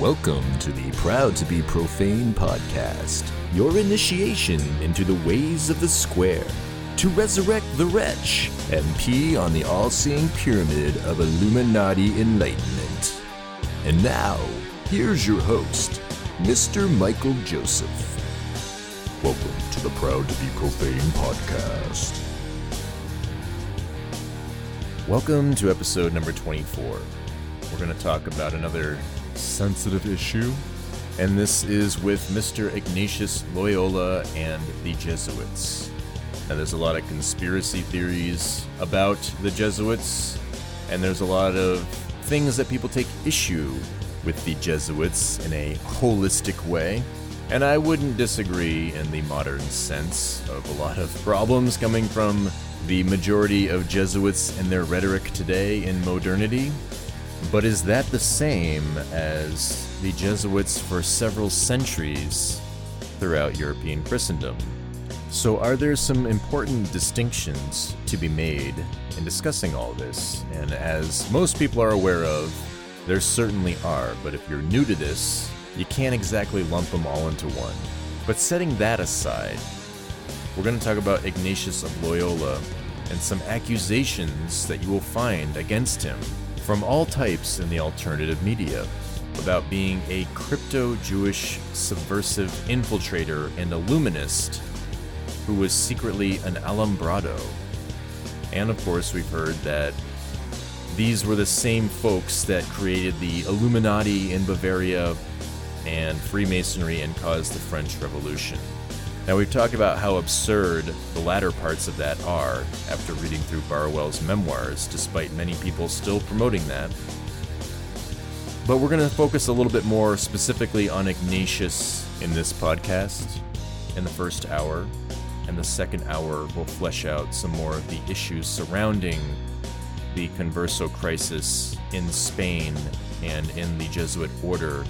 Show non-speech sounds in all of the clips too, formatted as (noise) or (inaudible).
Welcome to the Proud to Be Profane podcast, your initiation into the ways of the square, to resurrect the wretch and pee on the all seeing pyramid of Illuminati enlightenment. And now, here's your host, Mr. Michael Joseph. Welcome to the Proud to Be Profane podcast. Welcome to episode number 24. We're going to talk about another sensitive issue, and this is with Mr. Ignatius Loyola and the Jesuits. Now, there's a lot of conspiracy theories about the Jesuits, and there's a lot of things that people take issue with the Jesuits in a holistic way. And I wouldn't disagree in the modern sense of a lot of problems coming from the majority of Jesuits and their rhetoric today in modernity. But is that the same as the Jesuits for several centuries throughout European Christendom? So, are there some important distinctions to be made in discussing all this? And as most people are aware of, there certainly are, but if you're new to this, you can't exactly lump them all into one. But setting that aside, we're going to talk about Ignatius of Loyola and some accusations that you will find against him from all types in the alternative media about being a crypto Jewish subversive infiltrator and illuminist who was secretly an Alumbrado. And of course, we've heard that these were the same folks that created the Illuminati in Bavaria and Freemasonry and caused the French Revolution. Now, we've talked about how absurd the latter parts of that are after reading through Barruel's memoirs, despite many people still promoting that. But we're going to focus a little bit more specifically on Ignatius in this podcast in the first hour. And the second hour will flesh out some more of the issues surrounding the Converso crisis in Spain and in the Jesuit order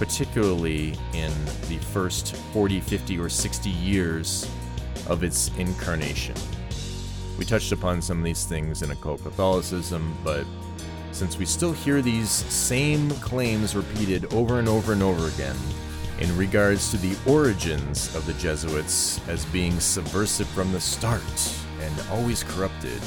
particularly in the first 40, 50, or 60 years of its incarnation. We touched upon some of these things in occult Catholicism, but since we still hear these same claims repeated over and over and over again in regards to the origins of the Jesuits as being subversive from the start and always corrupted,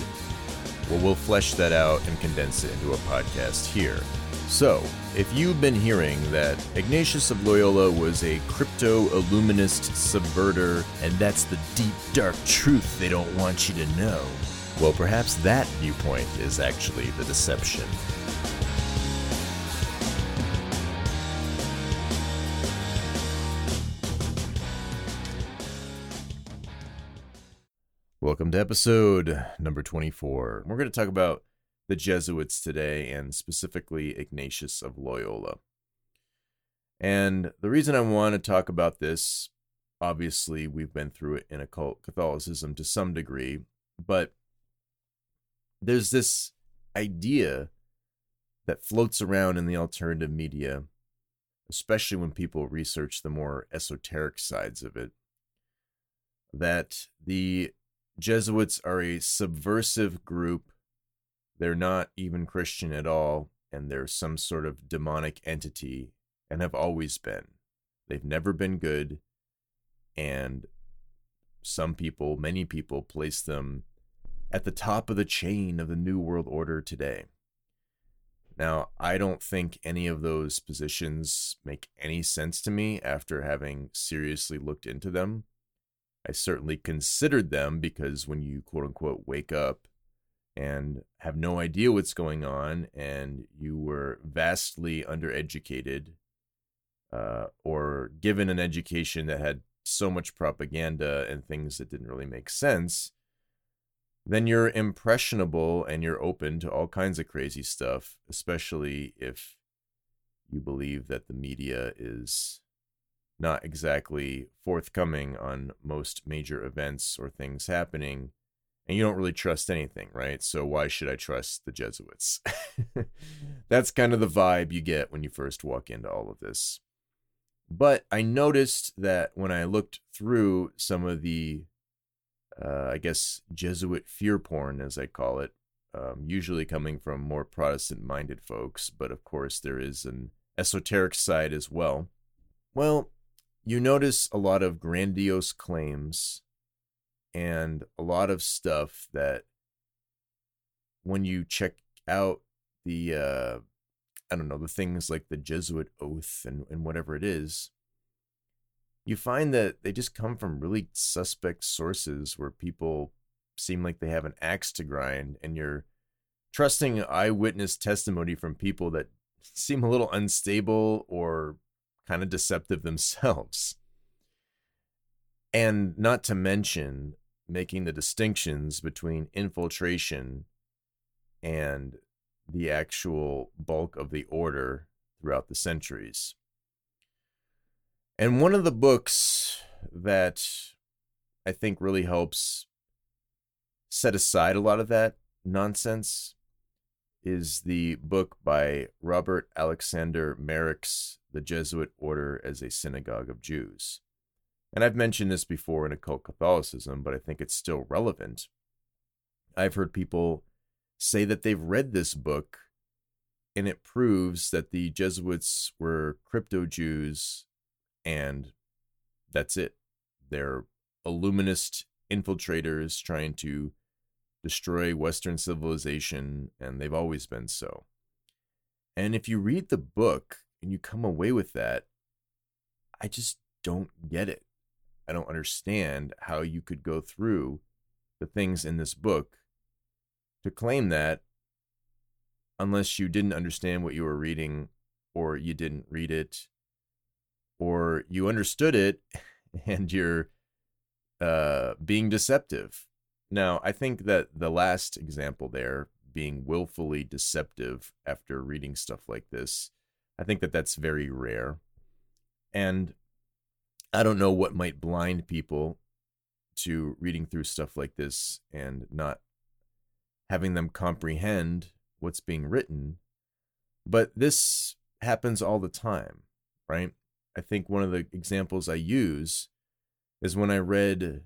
well, we'll flesh that out and condense it into a podcast here. So, if you've been hearing that Ignatius of Loyola was a crypto illuminist subverter, and that's the deep, dark truth they don't want you to know, well, perhaps that viewpoint is actually the deception. Welcome to episode number 24. We're going to talk about the Jesuits today, and specifically Ignatius of Loyola. And the reason I want to talk about this, obviously, we've been through it in occult Catholicism to some degree, but there's this idea that floats around in the alternative media, especially when people research the more esoteric sides of it, that the Jesuits are a subversive group they're not even Christian at all, and they're some sort of demonic entity and have always been. They've never been good, and some people, many people, place them at the top of the chain of the New World Order today. Now, I don't think any of those positions make any sense to me after having seriously looked into them. I certainly considered them because when you quote unquote wake up and have no idea what's going on, and you were vastly undereducated uh, or given an education that had so much propaganda and things that didn't really make sense, then you're impressionable and you're open to all kinds of crazy stuff, especially if you believe that the media is not exactly forthcoming on most major events or things happening and you don't really trust anything, right? So why should I trust the Jesuits? (laughs) That's kind of the vibe you get when you first walk into all of this. But I noticed that when I looked through some of the, uh, I guess, Jesuit fear porn, as I call it, um, usually coming from more Protestant minded folks, but of course there is an esoteric side as well. Well, you notice a lot of grandiose claims and a lot of stuff that when you check out the uh I don't know, the things like the Jesuit oath and, and whatever it is, you find that they just come from really suspect sources where people seem like they have an axe to grind and you're trusting eyewitness testimony from people that (laughs) seem a little unstable or kind of deceptive themselves. And not to mention making the distinctions between infiltration and the actual bulk of the order throughout the centuries. And one of the books that I think really helps set aside a lot of that nonsense is the book by Robert Alexander Maryks' The Jesuit Order as a Synagogue of Jews. And I've mentioned this before in occult Catholicism, but I think it's still relevant. I've heard people say that they've read this book and it proves that the Jesuits were crypto Jews and that's it. They're illuminist infiltrators trying to destroy Western civilization, and they've always been so. And if you read the book and you come away with that, I just don't get it. I don't understand how you could go through the things in this book to claim that unless you didn't understand what you were reading or you didn't read it or you understood it (laughs) and you're uh, being deceptive. Now, I think that the last example there, being willfully deceptive after reading stuff like this, I think that that's very rare. And I don't know what might blind people to reading through stuff like this and not having them comprehend what's being written. But this happens all the time, right? I think one of the examples I use is when I read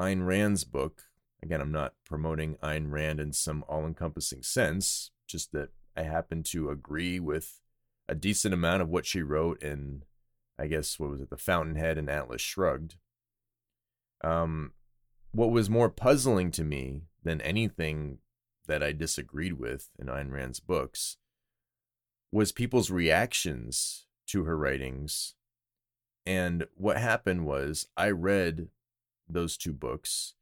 Ayn Rand's book. Again, I'm not promoting Ayn Rand in some all encompassing sense, just that I happen to agree with a decent amount of what she wrote in, I guess, what was it, The Fountainhead and Atlas Shrugged. Um, what was more puzzling to me than anything that I disagreed with in Ayn Rand's books was people's reactions to her writings. And what happened was I read those two books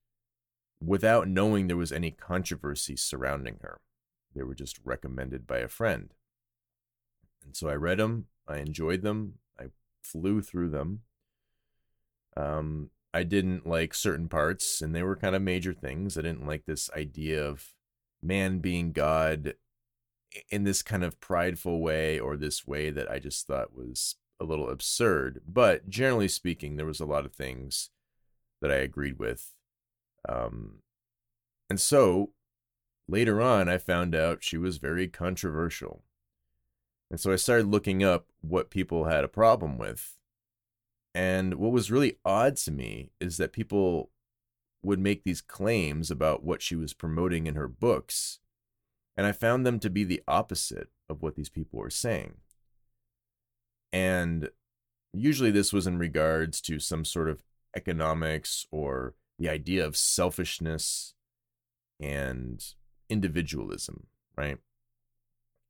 without knowing there was any controversy surrounding her. They were just recommended by a friend. And so I read them, I enjoyed them, I flew through them. Um, I didn't like certain parts, and they were kind of major things. I didn't like this idea of man being God in this kind of prideful way or this way that I just thought was a little absurd. But generally speaking, there was a lot of things that I agreed with. Um, and so later on, I found out she was very controversial. And so I started looking up what people had a problem with. And what was really odd to me is that people would make these claims about what she was promoting in her books and I found them to be the opposite of what these people were saying. And usually this was in regards to some sort of economics or the idea of selfishness and individualism, right?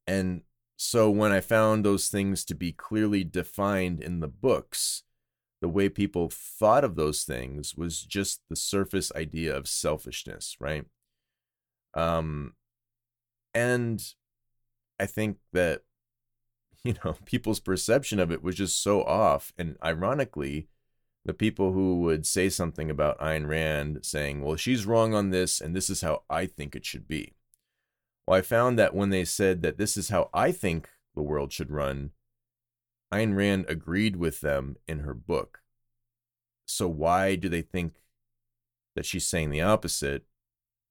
And so when I found those things to be clearly defined in the books, the way people thought of those things was just the surface idea of selfishness, right? Um, and I think that, (laughs) you know, people's perception of it was just so off. And ironically, the people who would say something about Ayn Rand saying, well, she's wrong on this, and this is how I think it should be. Well, I found that when they said that this is how I think the world should run, Ayn Rand agreed with them in her book. So why do they think that she's saying the opposite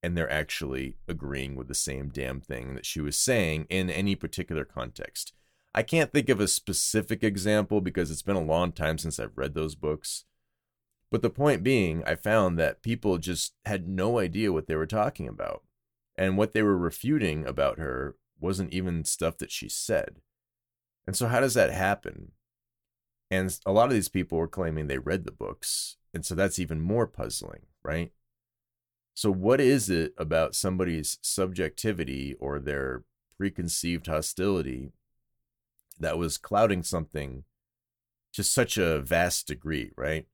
and they're actually agreeing with the same damn thing that she was saying in any particular context. I can't think of a specific example because it's been a long time since I've read those books. But the point being, I found that people just had no idea what they were talking about. And what they were refuting about her wasn't even stuff that she said. And so, how does that happen? And a lot of these people were claiming they read the books. And so that's even more puzzling, right? So, what is it about somebody's subjectivity or their preconceived hostility that was clouding something to such a vast degree, right?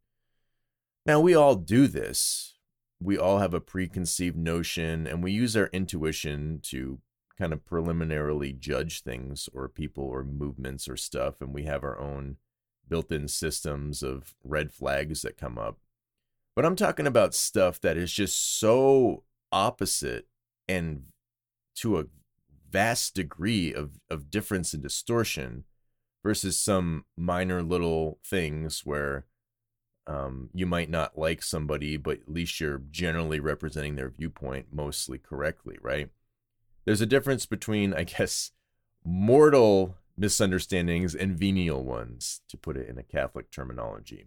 Now, we all do this. We all have a preconceived notion and we use our intuition to kind of preliminarily judge things or people or movements or stuff. And we have our own built in systems of red flags that come up. But I'm talking about stuff that is just so opposite and to a vast degree of, of difference and distortion versus some minor little things where um, you might not like somebody, but at least you're generally representing their viewpoint mostly correctly, right? There's a difference between, I guess, mortal misunderstandings and venial ones, to put it in a Catholic terminology.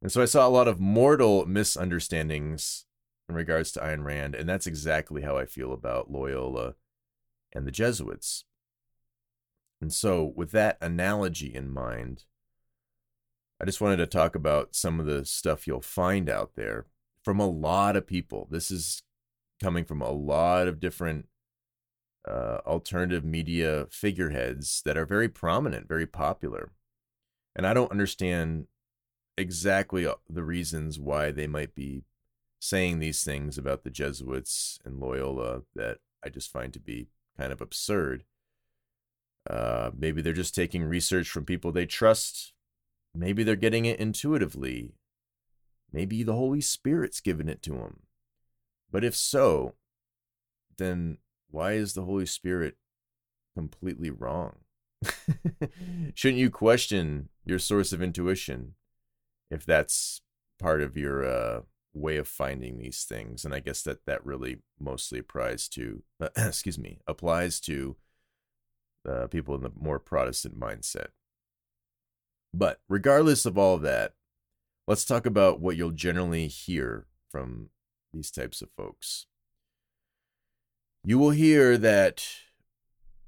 And so I saw a lot of mortal misunderstandings in regards to Ayn Rand, and that's exactly how I feel about Loyola and the Jesuits. And so, with that analogy in mind, I just wanted to talk about some of the stuff you'll find out there from a lot of people. This is coming from a lot of different uh, alternative media figureheads that are very prominent, very popular. And I don't understand exactly the reasons why they might be saying these things about the Jesuits and Loyola that I just find to be kind of absurd. Uh, maybe they're just taking research from people they trust. Maybe they're getting it intuitively. Maybe the Holy Spirit's given it to them. But if so, then why is the Holy Spirit completely wrong? (laughs) Shouldn't you question your source of intuition if that's part of your uh, way of finding these things? And I guess that that really mostly applies to, uh, (clears throat) excuse me, applies to uh, people in the more Protestant mindset. But regardless of all of that, let's talk about what you'll generally hear from these types of folks you will hear that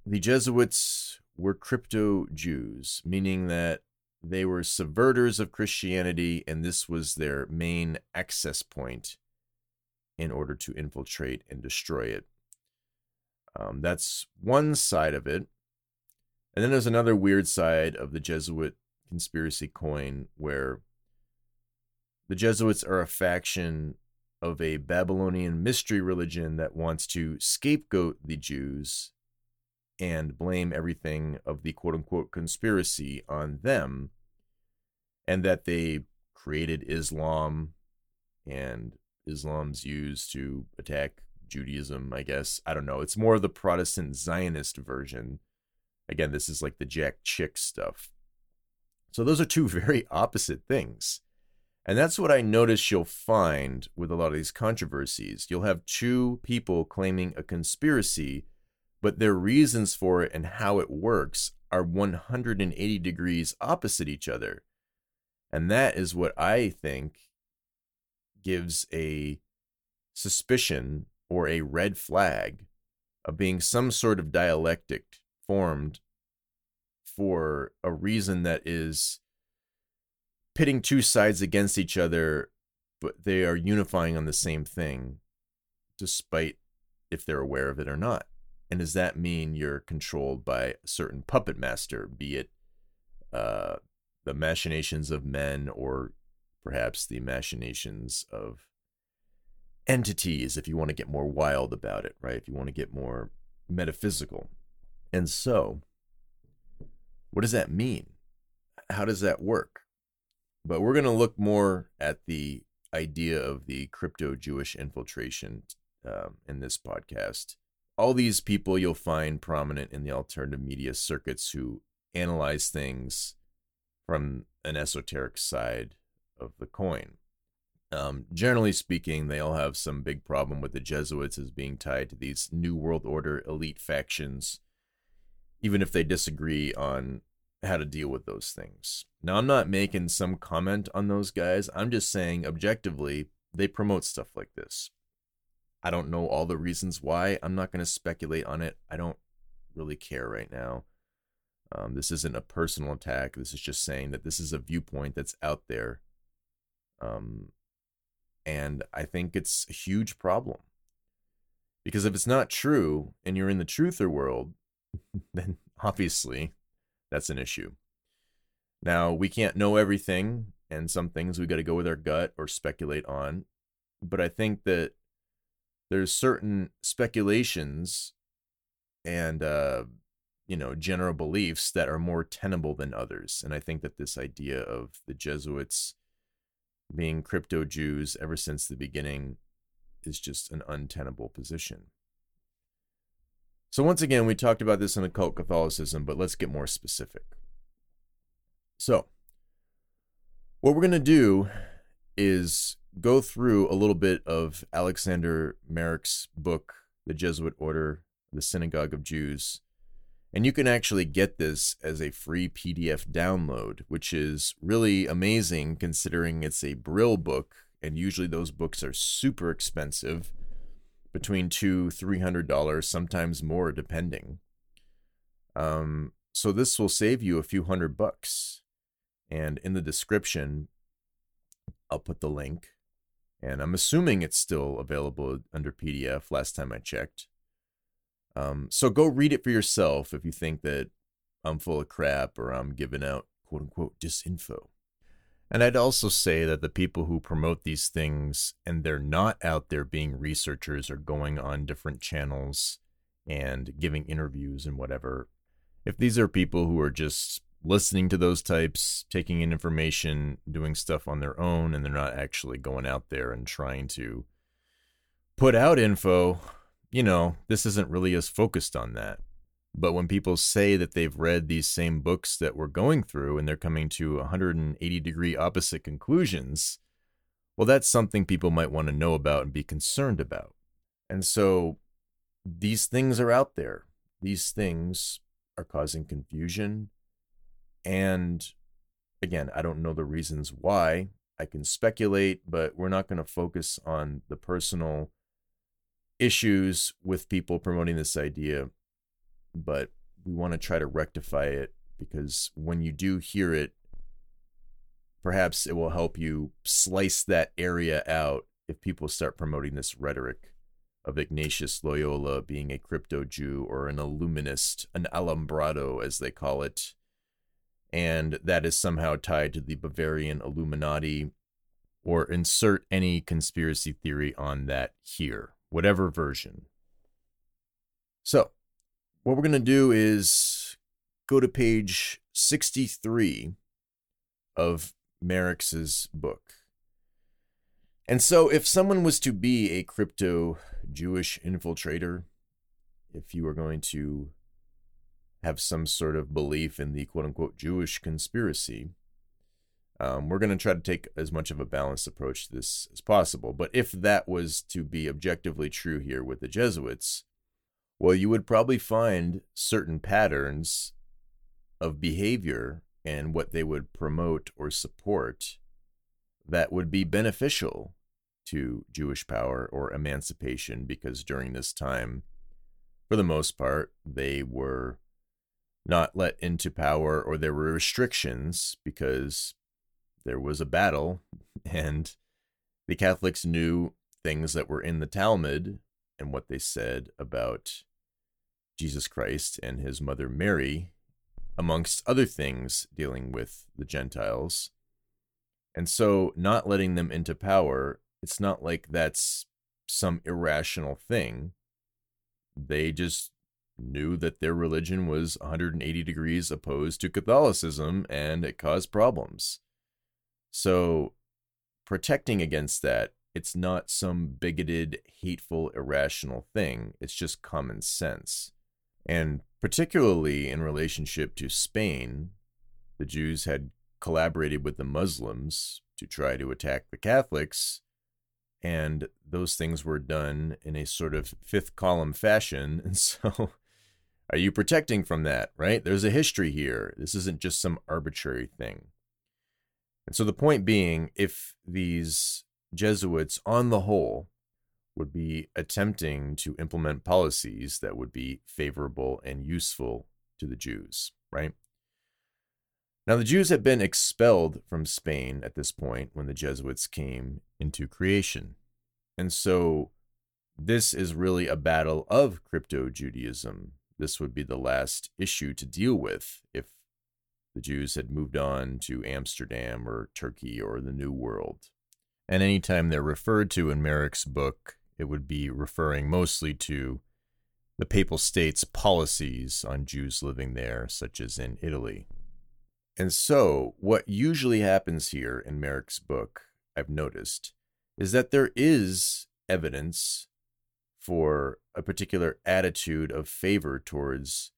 the Jesuits were crypto Jews, meaning that they were subverters of Christianity, and this was their main access point in order to infiltrate and destroy it. Um, that's one side of it. And then there's another weird side of the Jesuit conspiracy coin where the Jesuits are a faction of a Babylonian mystery religion that wants to scapegoat the Jews and blame everything of the quote unquote conspiracy on them, and that they created Islam and Islam's used to attack Judaism, I guess. I don't know. It's more of the Protestant Zionist version. Again, this is like the Jack Chick stuff. So those are two (laughs) very opposite things. And that's what I notice you'll find with a lot of these controversies. You'll have two people claiming a conspiracy, but their reasons for it and how it works are 180 degrees opposite each other. And that is what I think gives a suspicion or a red flag of being some sort of dialectic formed for a reason that is pitting two sides against each other, but they are unifying on the same thing, despite if they're aware of it or not. And does that mean you're controlled by a certain puppet master, be it uh, the machinations of men or perhaps the machinations of entities, if you want to get more wild about it, right? If you want to get more metaphysical. And so, what does that mean? How does that work? But we're going to look more at the idea of the crypto Jewish infiltration um, in this podcast. All these people you'll find prominent in the alternative media circuits who analyze things from an esoteric side of the coin. Um, generally speaking, they all have some big problem with the Jesuits as being tied to these New World Order elite factions, even if they disagree on how to deal with those things. Now, I'm not making some comment on those guys. I'm just saying, objectively, they promote stuff like this. I don't know all the reasons why. I'm not going to speculate on it. I don't really care right now. Um, this isn't a personal attack. This is just saying that this is a viewpoint that's out there. Um, and I think it's a huge problem. Because if it's not true and you're in the truther world, (laughs) then obviously that's an issue. Now, we can't know everything, and some things we got to go with our gut or speculate on. But I think that there's certain speculations and uh, you know general beliefs that are more tenable than others and i think that this idea of the jesuits being crypto jews ever since the beginning is just an untenable position so once again we talked about this in occult catholicism but let's get more specific. So what we're going to do is go through a little bit of alexander Maryks' book the jesuit order the synagogue of jews and you can actually get this as a free PDF download, which is really amazing considering it's a Brill book, and usually those books are super expensive, between two, three hundred dollars, sometimes more, depending. Um, so this will save you a few hundred bucks. And in the description, I'll put the link. And I'm assuming it's still available under PDF last time I checked. Um, so go read it for yourself if you think that I'm full of crap or I'm giving out quote unquote disinfo. And I'd also say that the people who promote these things and they're not out there being researchers or going on different channels and giving interviews and whatever, if these are people who are just listening to those types, taking in information, doing stuff on their own, and they're not actually going out there and trying to put out info, you know, this isn't really as focused on that. But when people say that they've read these same books that we're going through and they're coming to 180 degree opposite conclusions, well, that's something people might want to know about and be concerned about. And so these things are out there. These things are causing confusion. And again, I don't know the reasons why. I can speculate, but we're not going to focus on the personal issues with people promoting this idea, but we want to try to rectify it because when you do hear it, perhaps it will help you slice that area out if people start promoting this rhetoric of Ignatius Loyola being a crypto Jew or an illuminist, an alumbrado as they call it, and that is somehow tied to the Bavarian Illuminati, or insert any conspiracy theory on that here whatever version. So, what we're going to do is go to page 63 of Maryks' book. And so, if someone was to be a crypto Jewish infiltrator, if you are going to have some sort of belief in the quote unquote Jewish conspiracy, um, we're going to try to take as much of a balanced approach to this as possible. But if that was to be objectively true here with the Jesuits, well, you would probably find certain patterns of behavior and what they would promote or support that would be beneficial to Jewish power or emancipation because during this time, for the most part, they were not let into power or there were restrictions because there was a battle, (laughs) and the Catholics knew things that were in the Talmud and what they said about Jesus Christ and his mother Mary, amongst other things dealing with the Gentiles. And so, not letting them into power, it's not like that's some irrational thing. They just knew that their religion was 180 degrees opposed to Catholicism and it caused problems. So, protecting against that, it's not some bigoted, hateful, irrational thing. It's just common sense. And particularly in relationship to Spain, the Jews had collaborated with the Muslims to try to attack the Catholics, and those things were done in a sort of fifth column fashion. (laughs) And so, are you protecting from that, right? There's a history here. This isn't just some arbitrary thing. And so the point being, if these Jesuits, on the whole, would be attempting to implement policies that would be favorable and useful to the Jews, right? Now, the Jews had been expelled from Spain at this point when the Jesuits came into creation. And so this is really a battle of crypto Judaism. This would be the last issue to deal with if the Jews had moved on to Amsterdam or Turkey or the New World. And anytime they're referred to in Maryks' book, it would be referring mostly to the Papal States' policies on Jews living there, such as in Italy. And so, what usually happens here in Maryks' book, I've noticed, is that there is evidence for a particular attitude of favor towards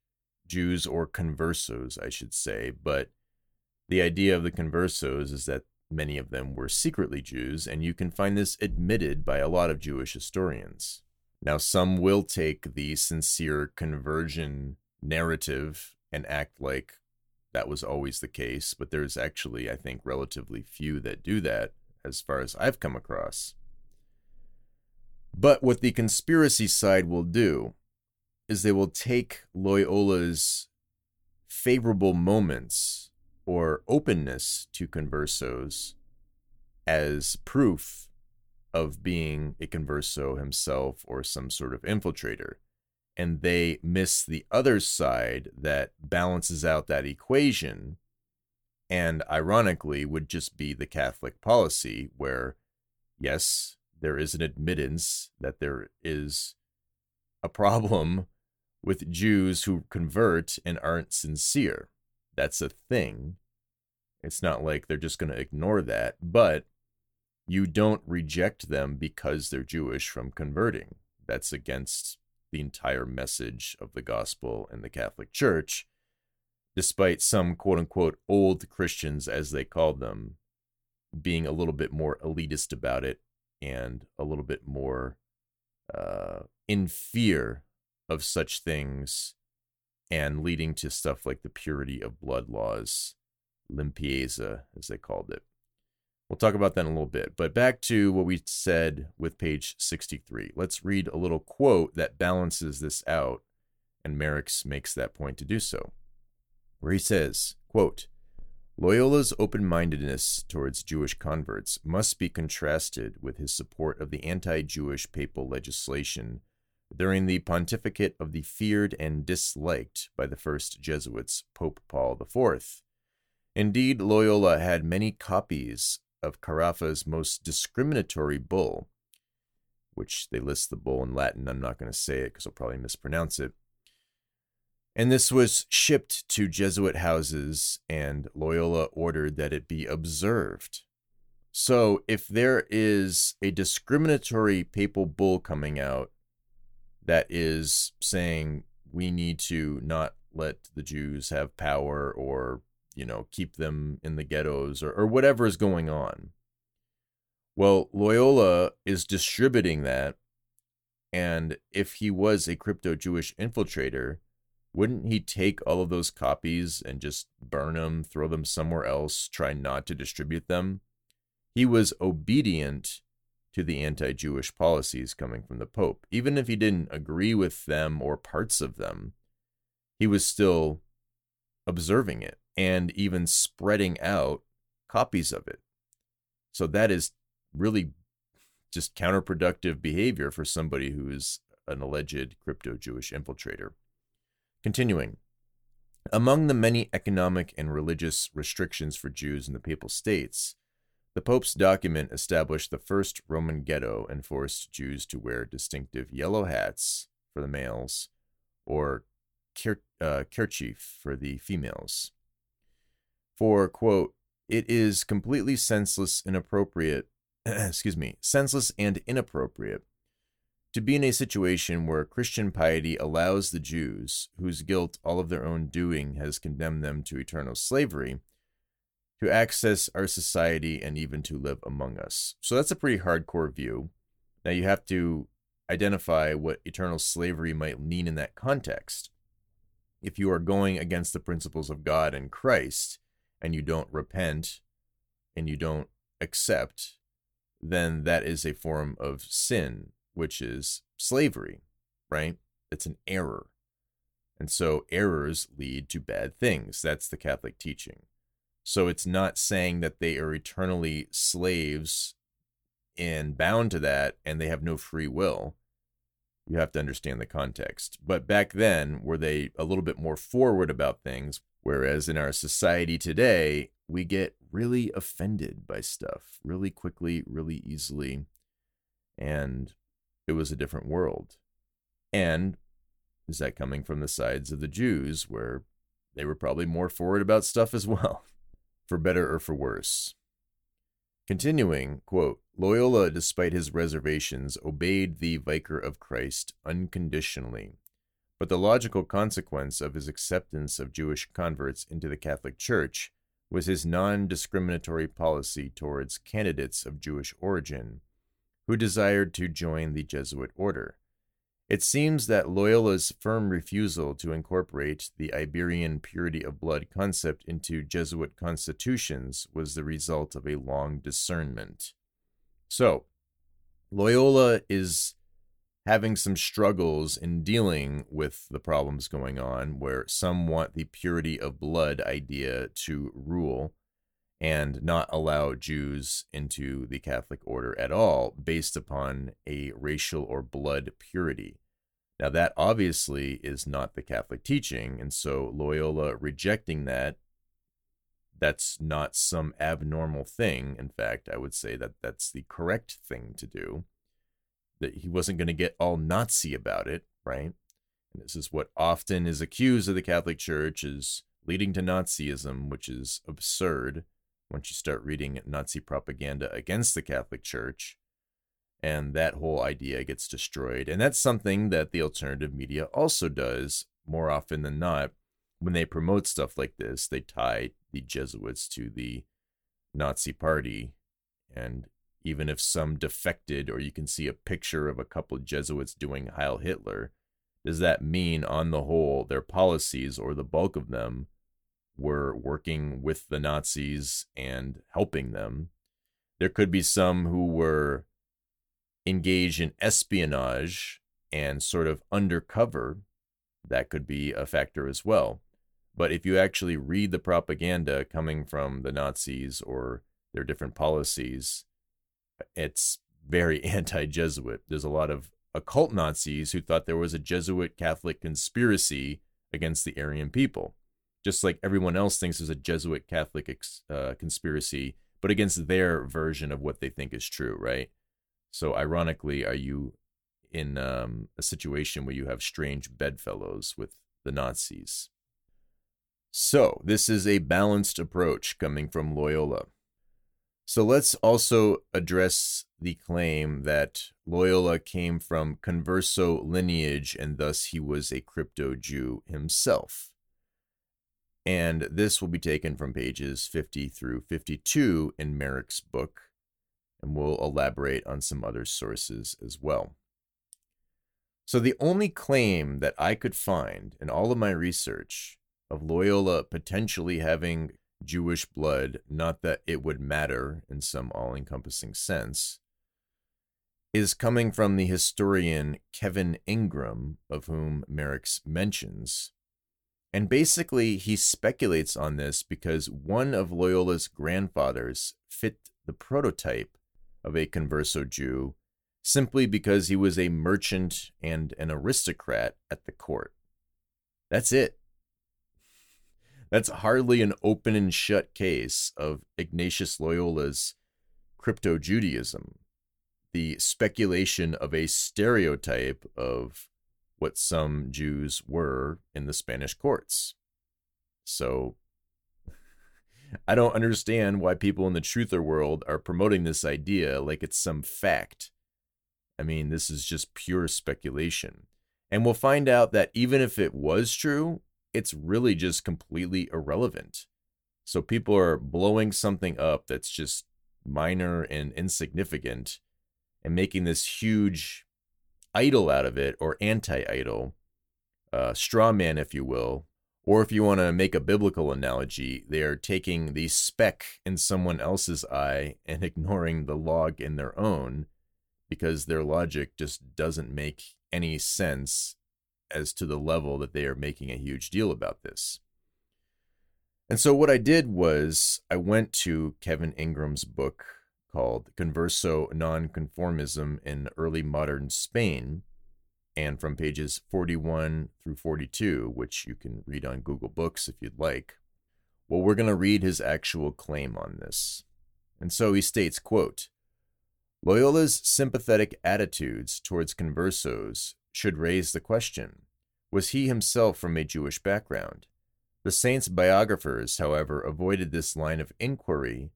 Jews or conversos, I should say. But the idea of the conversos is that many of them were secretly Jews, and you can find this admitted by a lot of Jewish historians. Now, some will take the sincere conversion narrative and act like that was always the case, but there's actually, I think, relatively few that do that as far as I've come across. But what the conspiracy side will do is they will take Loyola's favorable moments or openness to conversos as proof of being a converso himself or some sort of infiltrator. And they miss the other side that balances out that equation and ironically would just be the Catholic policy where, yes, there is an admittance that there is a problem with Jews who convert and aren't sincere. That's a thing. It's not like they're just going to ignore that, but you don't reject them because they're Jewish from converting. That's against the entire message of the gospel in the Catholic Church, despite some quote unquote old Christians, as they called them, being a little bit more elitist about it and a little bit more uh, in fear of such things and leading to stuff like the purity of blood laws, limpieza, as they called it. We'll talk about that in a little bit. But back to what we said with page 63. Let's read a little quote that balances this out, and Maryks makes that point to do so, where he says, quote, Loyola's open mindedness towards Jewish converts must be contrasted with his support of the anti Jewish papal legislation during the pontificate of the feared and disliked by the first Jesuits, Pope Paul IV. Indeed, Loyola had many copies of Carafa's most discriminatory bull, which they list the bull in Latin. I'm not going to say it because I'll probably mispronounce it. And this was shipped to Jesuit houses, and Loyola ordered that it be observed. So, if there is a discriminatory papal bull coming out that is saying we need to not let the Jews have power or, you know, keep them in the ghettos or, or whatever is going on. Well, Loyola is distributing that. And if he was a crypto Jewish infiltrator, wouldn't he take all of those copies and just burn them, throw them somewhere else, try not to distribute them? He was obedient to the anti Jewish policies coming from the Pope. Even if he didn't agree with them or parts of them, he was still observing it and even spreading out copies of it. So that is really just counterproductive behavior for somebody who is an alleged crypto Jewish infiltrator. Continuing. Among the many economic and religious restrictions for Jews in the Papal States, the Pope's document established the first Roman ghetto and forced Jews to wear distinctive yellow hats for the males or ker- uh, kerchief for the females. For, quote, it is completely senseless, inappropriate, (clears throat) excuse me, senseless and inappropriate to be in a situation where Christian piety allows the Jews, whose guilt all of their own doing has condemned them to eternal slavery, to access our society and even to live among us. So that's a pretty hardcore view. Now you have to identify what eternal slavery might mean in that context. If you are going against the principles of God and Christ and you don't repent and you don't accept, then that is a form of sin, which is slavery, right? It's an error. And so errors lead to bad things. That's the Catholic teaching. So it's not saying that they are eternally slaves and bound to that and they have no free will. You have to understand the context. But back then, were they a little bit more forward about things? Whereas in our society today, we get really offended by stuff really quickly, really easily. And it was a different world. And is that coming from the sides of the Jews, where they were probably more forward about stuff as well, for better or for worse? Continuing, quote, Loyola, despite his reservations, obeyed the Vicar of Christ unconditionally. But the logical consequence of his acceptance of Jewish converts into the Catholic Church was his non discriminatory policy towards candidates of Jewish origin who desired to join the Jesuit order. It seems that Loyola's firm refusal to incorporate the Iberian purity of blood concept into Jesuit constitutions was the result of a long discernment. So, Loyola is having some struggles in dealing with the problems going on where some want the purity of blood idea to rule and not allow Jews into the Catholic order at all based upon a racial or blood purity. Now, that obviously is not the Catholic teaching, and so Loyola rejecting that, that's not some abnormal thing. In fact, I would say that that's the correct thing to do. That he wasn't going to get all Nazi about it, right? And this is what often is accused of the Catholic Church is leading to Nazism, which is absurd once you start reading Nazi propaganda against the Catholic Church. And that whole idea gets destroyed. And that's something that the alternative media also does more often than not. When they promote stuff like this, they tie the Jesuits to the Nazi party. And even if some defected, or you can see a picture of a couple of Jesuits doing Heil Hitler, does that mean, on the whole, their policies or the bulk of them were working with the Nazis and helping them. There could be some who were engaged in espionage and sort of undercover. That could be a factor as well. But if you actually read the propaganda coming from the Nazis or their different policies, it's very (laughs) anti Jesuit. There's a lot of occult Nazis who thought there was a Jesuit Catholic conspiracy against the Aryan people just like everyone else thinks there's a Jesuit Catholic uh, conspiracy, but against their version of what they think is true, right? So, ironically, are you in um, a situation where you have strange bedfellows with the Nazis? So, this is a balanced approach coming from Loyola. So, let's also address the claim that Loyola came from converso lineage and thus he was a crypto Jew himself and this will be taken from pages 50 through 52 in Maryks' book, and we'll elaborate on some other sources as well. So, the only claim that I could find in all of my research of Loyola potentially having Jewish blood, not that it would matter in some all encompassing sense, is coming from the historian Kevin Ingram, of whom Maryks mentions, and basically, he speculates on this because one of Loyola's grandfathers fit the prototype of a converso Jew simply because he was a merchant and an aristocrat at the court. That's it. That's hardly an open and shut case of Ignatius Loyola's crypto Judaism, the speculation of a stereotype of what some Jews were in the Spanish courts. So (laughs) I don't understand why people in the truther world are promoting this idea like it's some fact. I mean, this is just pure speculation. And we'll find out that even if it was true, it's really just completely irrelevant. So people are blowing something up that's just minor and insignificant and making this huge idol out of it or anti idol, uh, straw man, if you will. Or if you want to make a biblical analogy, they are taking the speck in someone else's eye and (laughs) ignoring the log in their own because their logic just doesn't make any sense as to the level that they are making a huge deal about this. And so what I did was I went to Kevin Ingram's book called Converso Nonconformism in Early Modern Spain, and from pages 41 through 42, which you can read on Google Books if you'd like. Well, we're going to read his actual claim on this. And so he states, quote, Loyola's sympathetic attitudes towards conversos should raise the question was he himself from a Jewish background? The saint's biographers, however, avoided this line of inquiry,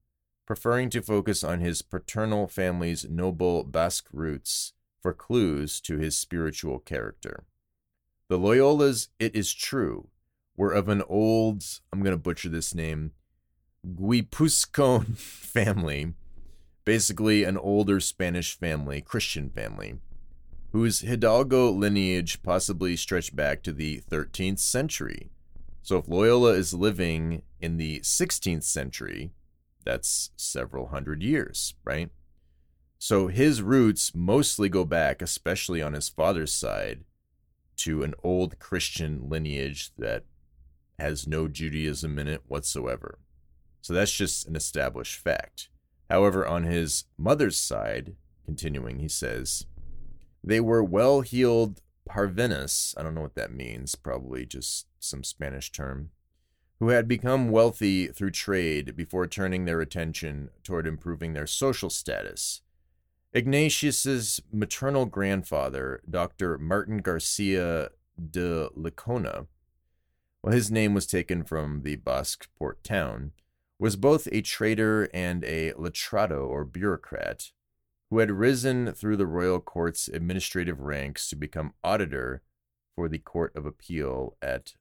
preferring to focus on his paternal family's noble Basque roots for clues to his spiritual character. The Loyolas, it is true, were of an old, I'm going to butcher this name, Guipuzcoan (laughs) family, basically an older Spanish family, Christian family, whose Hidalgo lineage possibly stretched back to the 13th century. So if Loyola is living in the 16th century, that's several hundred years, right? So his roots mostly go back, especially on his father's side, to an old Christian lineage that has no Judaism in it whatsoever. So that's just an established fact. However, on his mother's side, continuing, he says, they were well heeled parvenus, I don't know what that means, probably just some Spanish term, who had become wealthy through trade before turning their attention toward improving their social status. Ignatius's maternal grandfather, Dr. Martin Garcia de Licona, well, his name was taken from the Basque port town, was both a trader and a letrado or bureaucrat who had risen through the royal court's administrative ranks to become auditor for the Court of Appeal at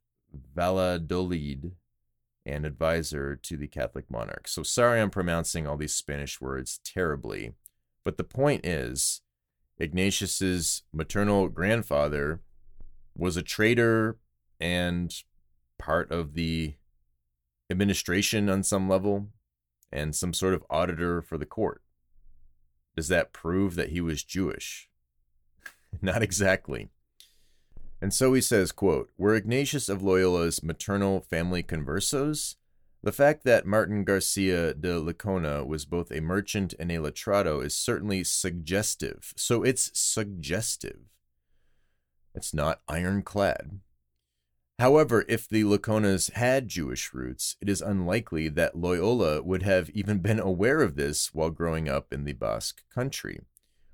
Valladolid and advisor to the Catholic monarch. So sorry I'm pronouncing all these Spanish words terribly, but the point is Ignatius's maternal grandfather was a trader and part of the administration on some level and some sort of auditor for the court. Does that prove that he was Jewish? (laughs) Not exactly. And so he says, quote, Were Ignatius of Loyola's maternal family conversos? The fact that Martin Garcia de Licona was both a merchant and a letrado is certainly suggestive. So it's suggestive. It's not ironclad. However, if the Liconas had Jewish roots, it is unlikely that Loyola would have even (laughs) been aware of this while growing up in the Basque country,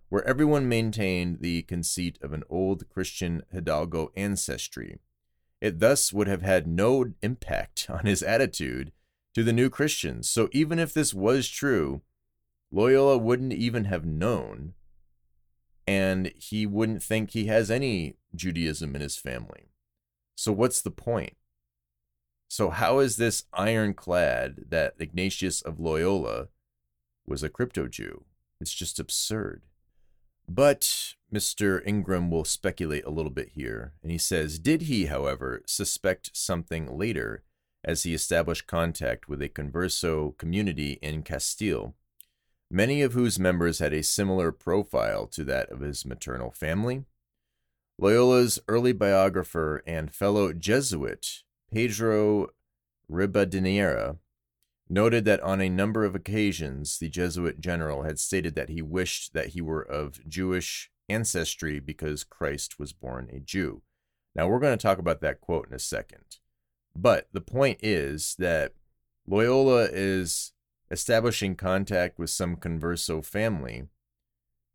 where everyone maintained the conceit of an old Christian Hidalgo ancestry. It thus would have had no impact (laughs) on his attitude to the new Christians. So even if this was true, Loyola wouldn't even have known, and he wouldn't think he has any Judaism in his family. So what's the point? So how is this ironclad that Ignatius of Loyola was a crypto Jew? It's just absurd. But Mr. Ingram will speculate a little bit here, and he says, Did he, however, suspect something later as he established contact with a converso community in Castile, many of whose members had a similar profile to that of his maternal family? Loyola's early biographer and fellow Jesuit, Pedro Ribadeneyra, noted that on a number of occasions the Jesuit general had stated that he wished that he were of Jewish ancestry because Christ was born a Jew. Now, we're going to talk about that quote in a second. But the point is that Loyola is establishing contact with some converso family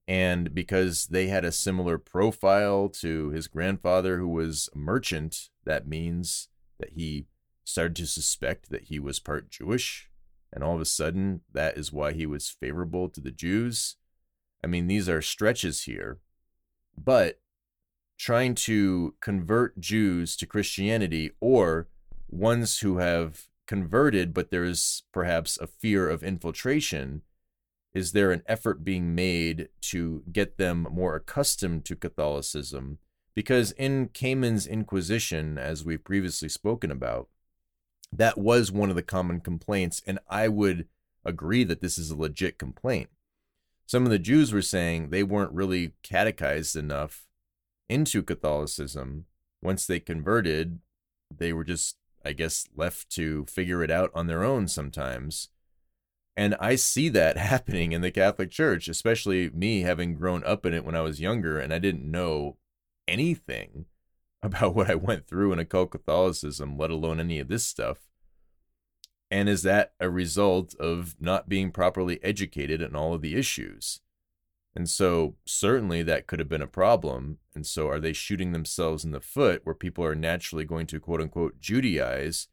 and because they had a similar profile to his grandfather, who was a merchant, that means that he started to suspect that he was part Jewish. And all of a sudden, that is why he was favorable to the Jews. I mean, these are stretches here. But trying to convert Jews to Christianity or ones who have converted, but there's perhaps a fear of infiltration is there an effort being made to get them more accustomed to Catholicism? Because in Kamen's Inquisition, as we've previously spoken about, that was one of the common complaints, and I would agree that this is a legit complaint. Some of the Jews were saying they weren't really catechized enough into Catholicism. Once they converted, they were just I guess, left to figure it out on their own sometimes. And I see that (laughs) happening in the Catholic Church, especially me having grown up in it when I was younger and I didn't know anything (laughs) about what I went through in occult Catholicism, let alone any of this stuff. And is that a result of not being properly educated in all of the issues? And so, certainly, that could have been a problem. And so, are they shooting themselves in the foot where people are naturally going to quote unquote Judaize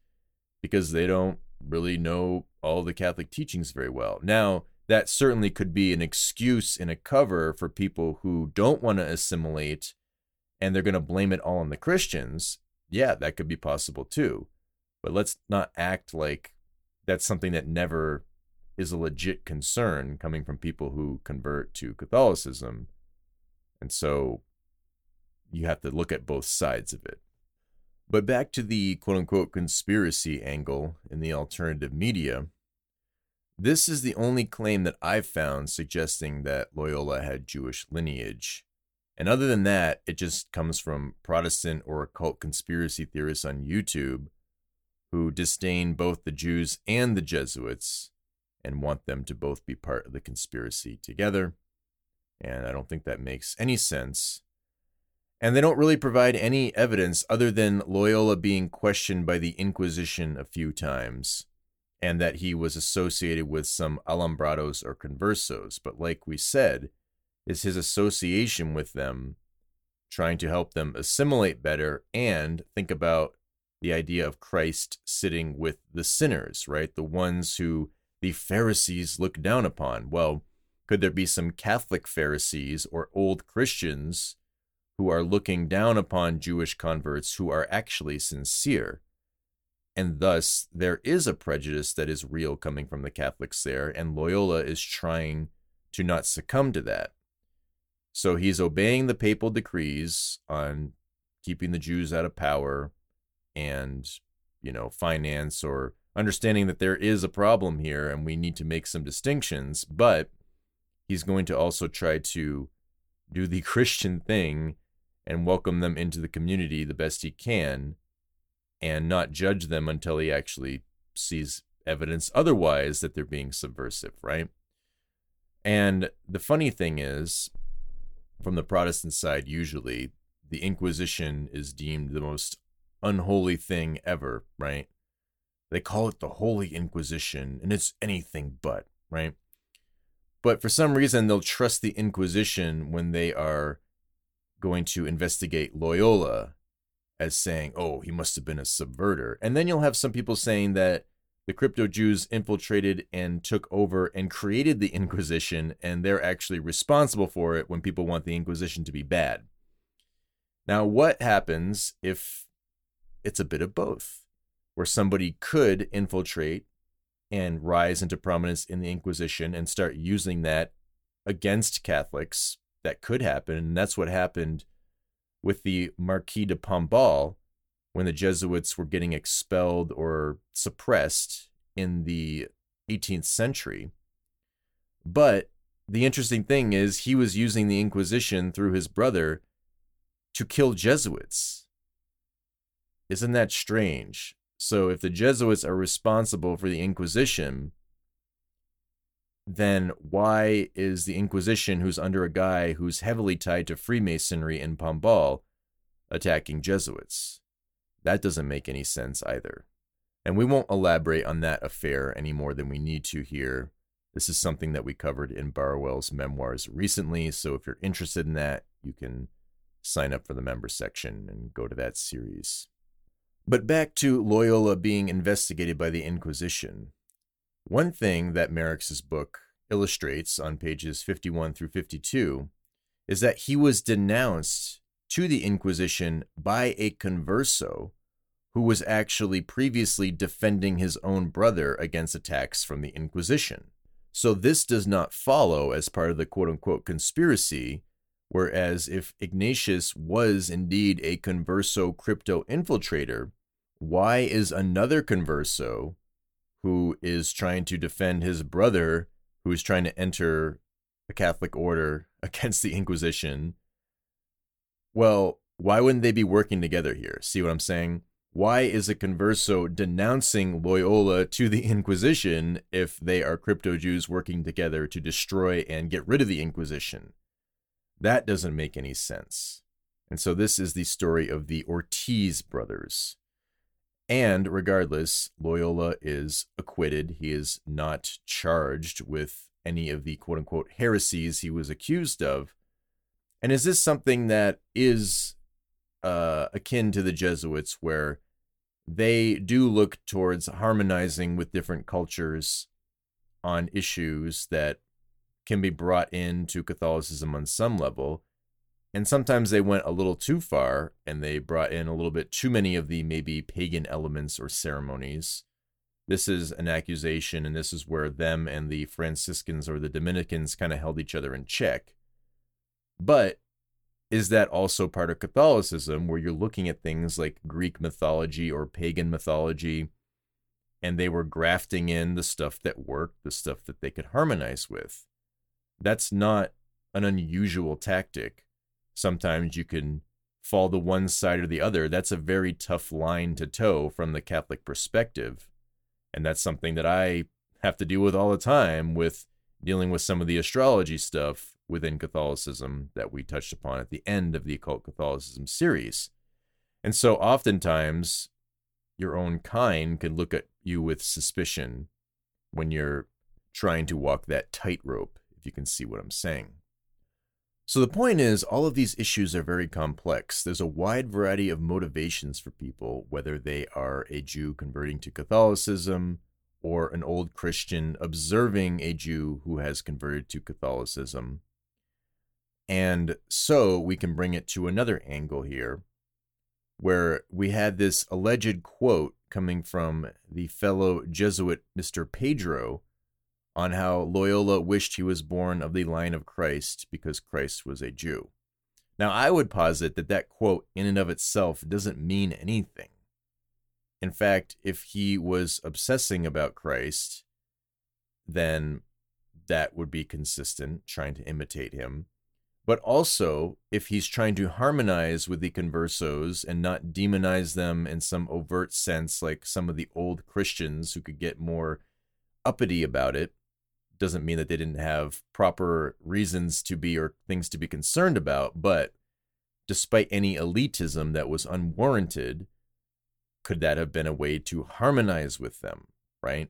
because they don't really know all the Catholic teachings very well? Now, that certainly could be an excuse and a cover for people who don't want to assimilate and they're going to blame it all on the Christians. Yeah, that could be possible too. But let's not act like that's something that never is a legit concern coming from people who convert to Catholicism. And so you have to look at both sides of it. But back to the quote unquote conspiracy angle in the alternative media. This is the only claim that I've found suggesting that Loyola had Jewish lineage. And other than that, it just comes from Protestant or occult conspiracy theorists on YouTube who disdain both the Jews and the Jesuits and want them to both be part of the conspiracy together. And I don't think that makes any sense. And they don't really provide any evidence other than Loyola being questioned by the Inquisition a few times and that he was associated with some Alumbrados or conversos. But like we said, is his association with them trying to help them assimilate better and think about the idea of Christ sitting with the sinners, right? The ones who the Pharisees look down upon. Well, could there be some Catholic Pharisees or old Christians who are looking down upon Jewish converts who are actually sincere? And thus, there is a prejudice that is real coming from the Catholics there, and Loyola is trying to not succumb to that. So he's obeying the papal decrees on keeping the Jews out of power and, you know, finance or understanding that there is a problem here and we need to make some distinctions, but he's going to also try to do the (laughs) Christian thing and welcome them into the community the best he can and not judge them until he actually sees evidence otherwise that they're being subversive, right? And the funny thing is, from the Protestant side, usually the Inquisition is deemed the most unholy thing ever, right? They call it the Holy Inquisition, and it's anything but, right? But for some reason, they'll trust the Inquisition when they are going to investigate Loyola as saying, oh, he must have been a subverter. And then you'll have some people saying that the crypto Jews infiltrated and took over and created the Inquisition, and they're actually responsible for it when people want the Inquisition to be bad. Now, what happens if it's a bit of both? where somebody could infiltrate and rise into prominence in the Inquisition and start using that against Catholics. That could happen. And that's what happened with the Marquis de Pombal when the Jesuits were getting expelled or suppressed in the 18th century. But the interesting thing is, he was using the Inquisition through his brother to kill Jesuits. Isn't that strange? So if the Jesuits are responsible for the Inquisition, then why is the Inquisition, who's under a guy who's heavily tied to Freemasonry in Pombal, attacking Jesuits? That doesn't make any sense either. And we won't elaborate on that affair any more than we need to here. This is something that we covered in Barruel's memoirs recently, so if you're interested in that, you can sign up for the member section and go to that series. But back to Loyola being investigated by the Inquisition. One thing that Maryks' book illustrates on pages 51 through 52 is that he was denounced to the Inquisition by a converso who was actually previously defending his own brother against attacks from the Inquisition. So this does not follow as part of the quote unquote conspiracy, whereas if Ignatius was indeed a converso crypto infiltrator, why is another converso who is trying to defend his brother who is trying to enter a Catholic order (laughs) against the Inquisition? Well, why wouldn't they be working together here? See what I'm saying? Why is a converso denouncing Loyola to the Inquisition if they are crypto Jews working together to destroy and get rid of the Inquisition? That doesn't make any sense. And so this is the story of the Ortiz brothers. And regardless, Loyola is acquitted. He is not charged with any of the quote unquote heresies he was accused of. And is this something that is uh, akin to the Jesuits, where they do look towards harmonizing with different cultures on issues that can be brought into Catholicism on some level? And sometimes they went a little too far and they brought in a little bit too many of the maybe pagan elements or ceremonies. This is an accusation, and this is where them and the Franciscans or the Dominicans kind of held each other in check. But is that also part of Catholicism where you're looking at things like Greek mythology or pagan mythology and they were grafting in the stuff that worked, the stuff that they could harmonize with? That's not an unusual tactic sometimes you can fall to one side or the other. That's a very tough line to toe from the Catholic perspective. And that's something that I have to deal with all the time with dealing with some of the astrology stuff within Catholicism that we touched upon at the end of the Occult Catholicism series. And so oftentimes, your own kind can look at you with suspicion when you're trying to walk that tightrope, if you can see what I'm saying. So the point is, all of these issues are very complex. There's a wide variety of motivations for people, whether they are a Jew converting to Catholicism or an old Christian observing a Jew who has converted to Catholicism. And so we can bring it to another angle here, where we had this alleged quote coming from the fellow Jesuit Mr. Pedro on how Loyola wished he was born of the line of Christ because Christ was a Jew. Now, I would posit that that quote, in and of itself, doesn't mean anything. In fact, if he was obsessing about Christ, then that would be consistent, trying to imitate him. But also, if he's trying to harmonize with the conversos and not demonize them in some overt sense, like some of the old Christians who could get more uppity about it, doesn't mean that they didn't have proper reasons to be or things to be concerned about, but despite any elitism that was unwarranted, could that have been a way to harmonize with them, right?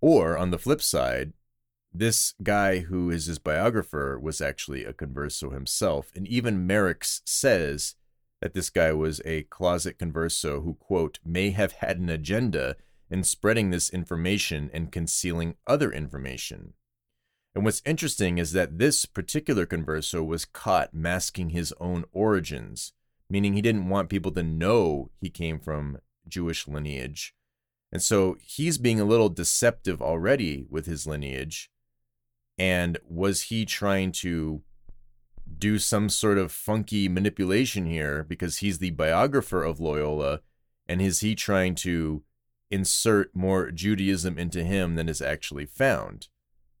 Or on the flip side, this guy who is his biographer was actually a converso himself, and even Maryks says that this guy was a closet converso who, quote, may have had an agenda in spreading this information and concealing other information. And what's interesting is that this particular converso was caught masking his own origins, meaning he didn't want people to know he came from Jewish lineage. And so he's being a little deceptive already with his lineage. And was he trying to do some sort of funky manipulation here because he's the biographer of Loyola? And is he trying to insert more Judaism into him than is actually found.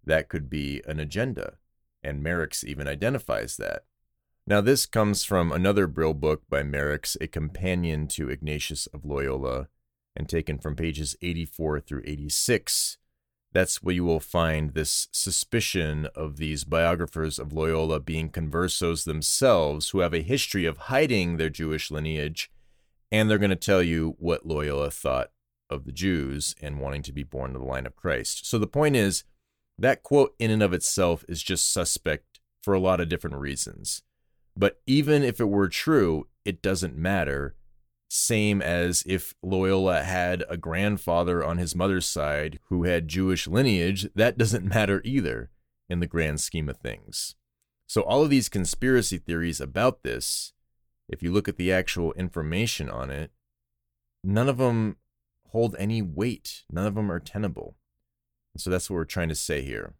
That could be an agenda, and Maryks even identifies that. Now, this comes from another Brill book by Maryks, A Companion to Ignatius of Loyola, and taken from pages 84 through 86. That's where you will find this suspicion of these biographers of Loyola being conversos themselves who have a history of hiding their Jewish lineage, and they're going to tell you what Loyola thought of the Jews and wanting to be born to the line of Christ. So the point is, that quote in and of itself is just suspect for a lot of different reasons. But even if it were true, it doesn't matter. Same as if Loyola had a grandfather on his mother's side who had Jewish lineage, that doesn't (laughs) matter either in the grand scheme of things. So, all of these conspiracy theories about this, if you look at the actual information on it, none of them hold any weight. None of them are tenable. And so that's what we're trying to say here.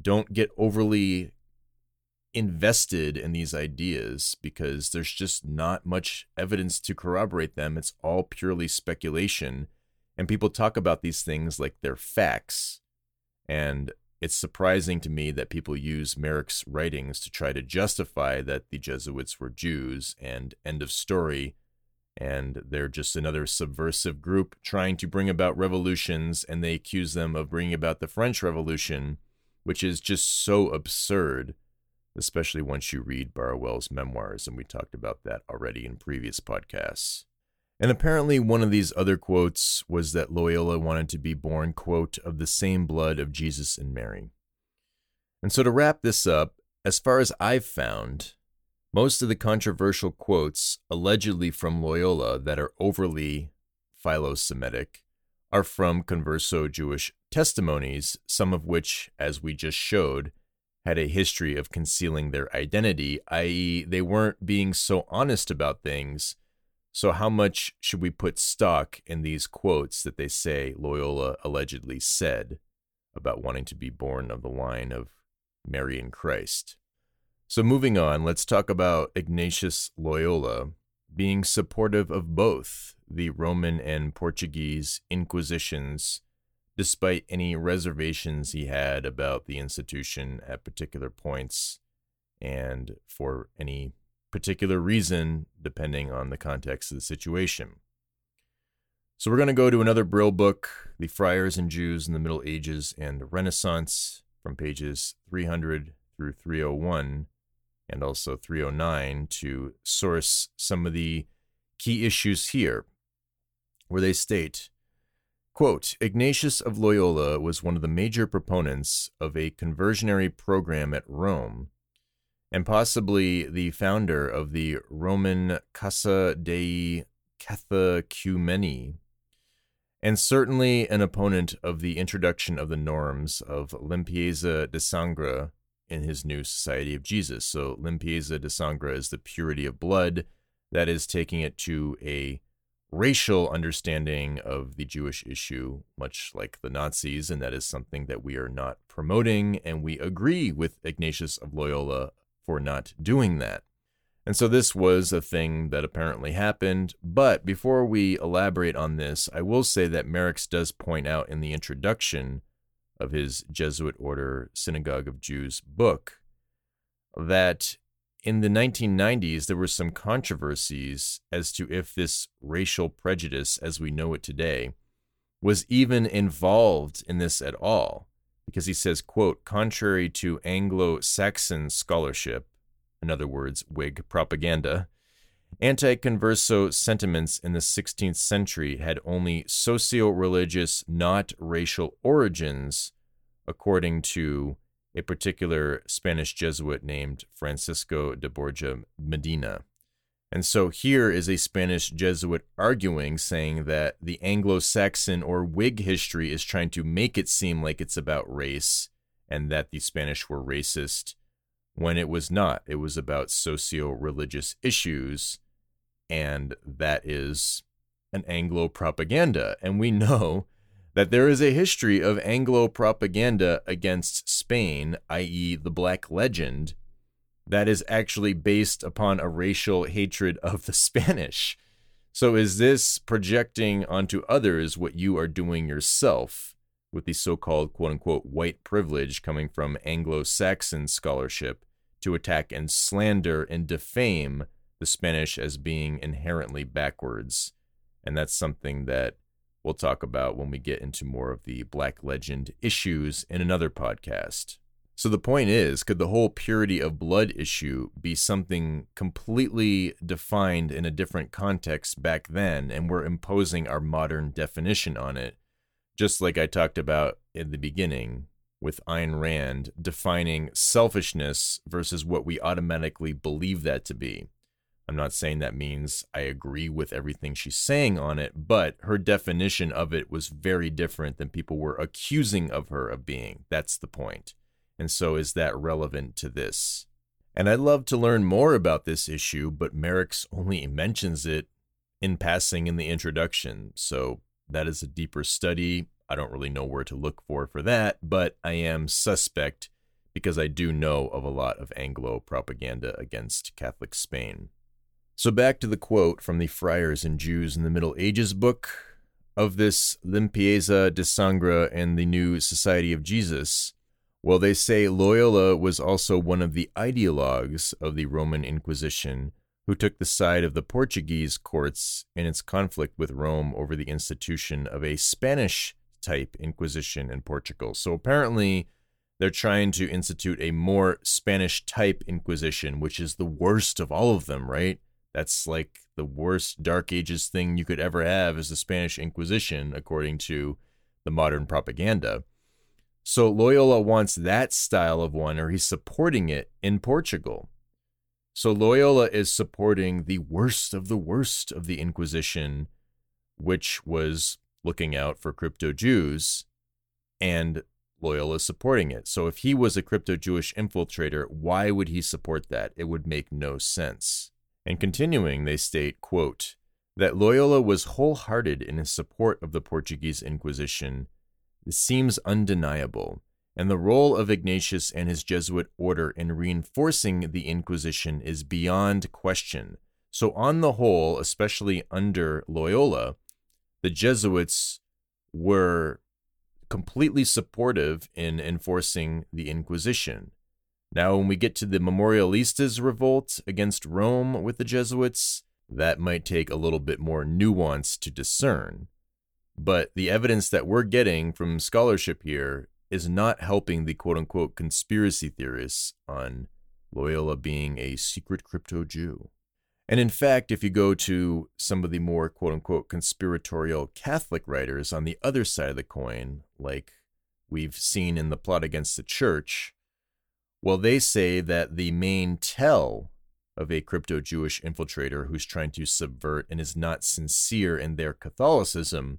Don't get overly invested in these ideas because there's just not much evidence to corroborate them. It's all purely speculation. And people talk about these things like they're facts. And it's surprising to me that people use Maryks' writings to try to justify that the Jesuits were Jews and end of story and they're just another subversive group trying to bring about revolutions, and they accuse them of bringing about the French Revolution, which is just so absurd, especially once you read Barruel's memoirs, and we talked about that already in previous podcasts. And apparently, one of these other quotes was that Loyola wanted to be born, quote, of the same blood of Jesus and Mary. And so, to wrap this up, as far as I've found, most of the controversial quotes allegedly from Loyola that are overly philo-Semitic are from converso Jewish testimonies, some of which, as we just showed, had a history of concealing their identity, i.e., they weren't being so honest about things. So, how much should we put stock in these quotes that they say Loyola allegedly said about wanting to be born of the line of Mary and Christ? So, moving on, let's talk about Ignatius Loyola being supportive of both the Roman and Portuguese Inquisitions, despite any reservations he had about the institution at particular points and for any particular reason, depending on the context of the situation. So, we're going to go to another Brill book, The Friars and Jews in the Middle Ages and the Renaissance, from pages 300 through 301 and also 309 to source some of the key issues here, where they state, quote, Ignatius of Loyola was one of the major proponents of a conversionary program at Rome, and possibly the founder of the Roman Casa dei Catechumeni, and certainly an opponent of the introduction of the norms of limpieza de sangre in his new Society of Jesus. So limpieza de sangre is the purity of blood, that is taking it to a racial understanding of the Jewish issue, much like the Nazis, and that is something that we are not promoting, and we agree with Ignatius of Loyola for not doing that. And so this was a thing that apparently happened. But before we elaborate on this, I will say that Maryks does point out in the introduction of his Jesuit order Synagogue of Jews book that in the 1990s there were some controversies as to if this racial prejudice as we know it today was even involved in this at all because he says quote contrary to anglo-saxon scholarship in other words whig propaganda Anti converso sentiments in the 16th century had only socio religious, not racial origins, according to a particular Spanish Jesuit named Francisco de Borja Medina. And so here is a Spanish Jesuit arguing, saying that the Anglo Saxon or Whig history is trying to make it seem like it's about race and that the Spanish were racist when it was not. It was about socio religious issues and that is an Anglo propaganda. And we (laughs) know that there is a history of Anglo propaganda against Spain, i.e., the Black Legend, that is actually based upon a racial hatred of the (laughs) Spanish. So, is this projecting onto others what you are doing yourself with the so called quote unquote white privilege coming from Anglo Saxon scholarship to attack and slander and defame the Spanish as being inherently backwards. And that's something that we'll talk about when we get into more of the Black Legend issues in another podcast. So the point is, could the whole purity of blood issue be something completely defined in a different context back then, and we're imposing our modern definition on it? Just like I talked about in the beginning with Ayn Rand defining selfishness versus what we automatically believe that to be. I'm not saying that means I agree with everything she's saying on it, but her definition of it was very different than people were accusing of her of being. That's the point. And so, is that relevant to this? And I'd love to learn more about this issue, but Maryks only mentions it in passing in the introduction. So, that is a deeper study. I don't really know where to look for for that, but I am suspect because I do know of a lot of Anglo propaganda against Catholic Spain. So, back to the quote from the Friars and Jews in the Middle Ages book of this Limpieza de Sangre and the New Society of Jesus. Well, they say Loyola was also one of the ideologues of the Roman Inquisition who took the side of the Portuguese courts in its conflict with Rome over the institution of a Spanish type Inquisition in Portugal. So apparently, they're trying to institute a more Spanish type Inquisition, which is the worst of all of them, right? That's like the worst Dark Ages thing you could ever have is the Spanish Inquisition, according to the modern propaganda. So Loyola wants that style of one, or he's supporting it in Portugal. So Loyola is supporting the worst of the worst of the Inquisition, which was looking out for crypto Jews, and Loyola is supporting it. So if he was a crypto Jewish infiltrator, why would he support that? It would make no sense. And continuing, they state, quote, that Loyola was wholehearted in his support of the Portuguese Inquisition this seems undeniable, and the role of Ignatius and his Jesuit order in reinforcing the Inquisition is beyond question. So, on the whole, especially under Loyola, the Jesuits were completely supportive in enforcing the Inquisition. Now, when we get to the Memorialistas revolt against Rome with the Jesuits, that might take a little bit more nuance to discern. But the evidence that we're getting from scholarship here is not helping the quote unquote conspiracy theorists on Loyola being a secret crypto Jew. And in fact, if you go to some of the more quote unquote conspiratorial Catholic writers on the other side of the coin, like we've seen in the plot against the church, well, they say that the main tell of a crypto Jewish infiltrator who's trying to subvert and is not sincere in their Catholicism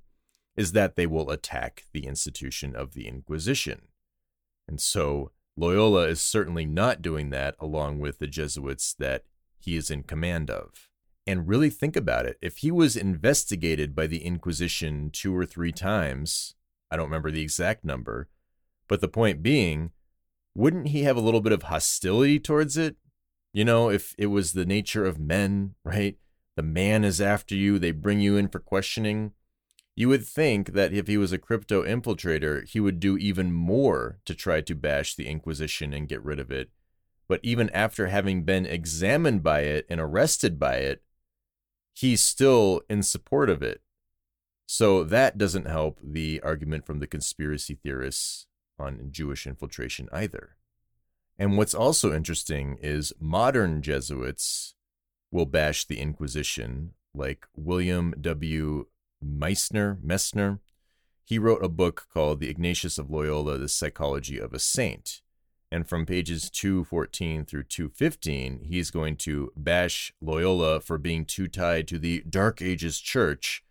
is that they will attack the institution of the Inquisition. And so Loyola is certainly not doing that along with the Jesuits that he is in command of. And really think about it. If he was investigated by the Inquisition two or three times, I don't remember the exact number, but the point being, wouldn't he have a little bit of hostility towards it? You know, if it was the nature of men, right? The man is after you, they bring you in for questioning. You would think that if he was a crypto infiltrator, he would do even more to try to bash the Inquisition and get rid of it. But even after having been examined by it and arrested by it, he's still in support of it. So that doesn't help the argument from the conspiracy theorists on Jewish infiltration either. And what's also interesting is modern Jesuits will bash the Inquisition, like William W. Meissner, Messner. He wrote a book called The Ignatius of Loyola, The Psychology of a Saint. And from pages 214 through 215, he's going to bash Loyola for being too tied to the Dark Ages church.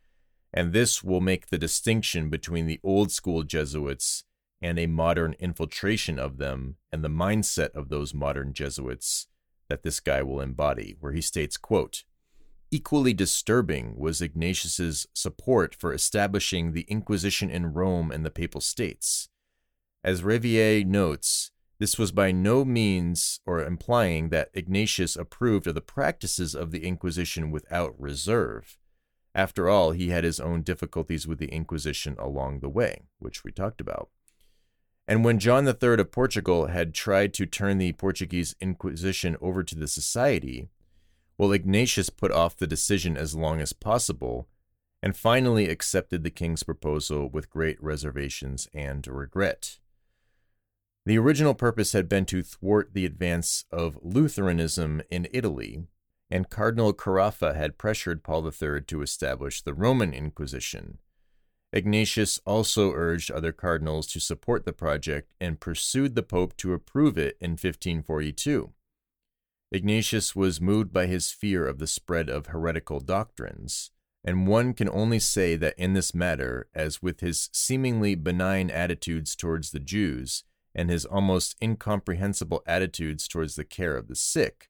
And this will make the distinction between the old school Jesuits and a modern infiltration of them and the mindset of those modern Jesuits that this guy will embody, where he states, quote, Equally disturbing was Ignatius's support for establishing the Inquisition in Rome and the Papal States. As Ravier notes, this was by no means or implying that Ignatius approved of the practices of the Inquisition without reserve. After all, he had his own difficulties with the Inquisition along the way, which we talked about. And when John III of Portugal had tried to turn the Portuguese Inquisition over to the Society, well, Ignatius put off the decision as long as possible and finally accepted the king's proposal with great reservations and regret. The original purpose had been to thwart the advance of Lutheranism in Italy, and Cardinal Carafa had pressured Paul III to establish the Roman Inquisition. Ignatius also urged other cardinals to support the project and pursued the Pope to approve it in 1542. Ignatius was moved by his fear of the spread of heretical doctrines, and one can only say that in this matter, as with his seemingly benign attitudes towards the Jews and his almost incomprehensible attitudes towards the care of the sick,